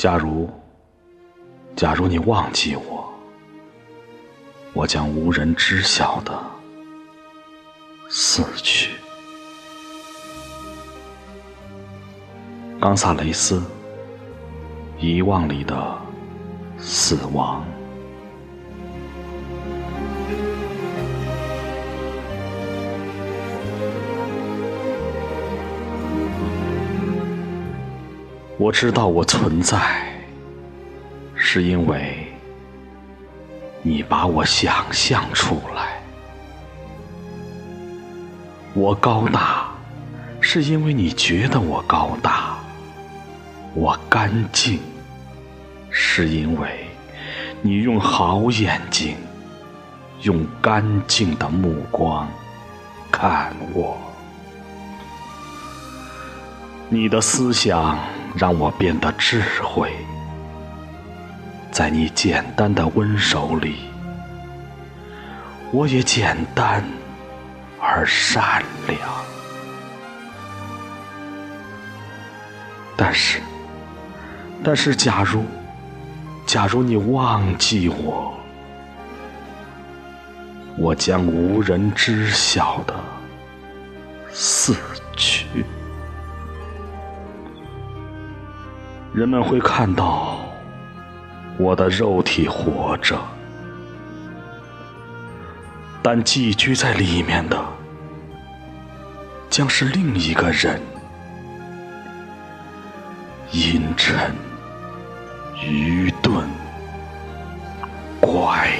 假如，假如你忘记我，我将无人知晓的死去。冈萨雷斯，《遗忘里的死亡》。我知道我存在，是因为你把我想象出来；我高大，是因为你觉得我高大；我干净，是因为你用好眼睛、用干净的目光看我。你的思想。让我变得智慧，在你简单的温柔里，我也简单而善良。但是，但是，假如，假如你忘记我，我将无人知晓的死去。人们会看到我的肉体活着，但寄居在里面的将是另一个人，阴沉、愚钝、怪。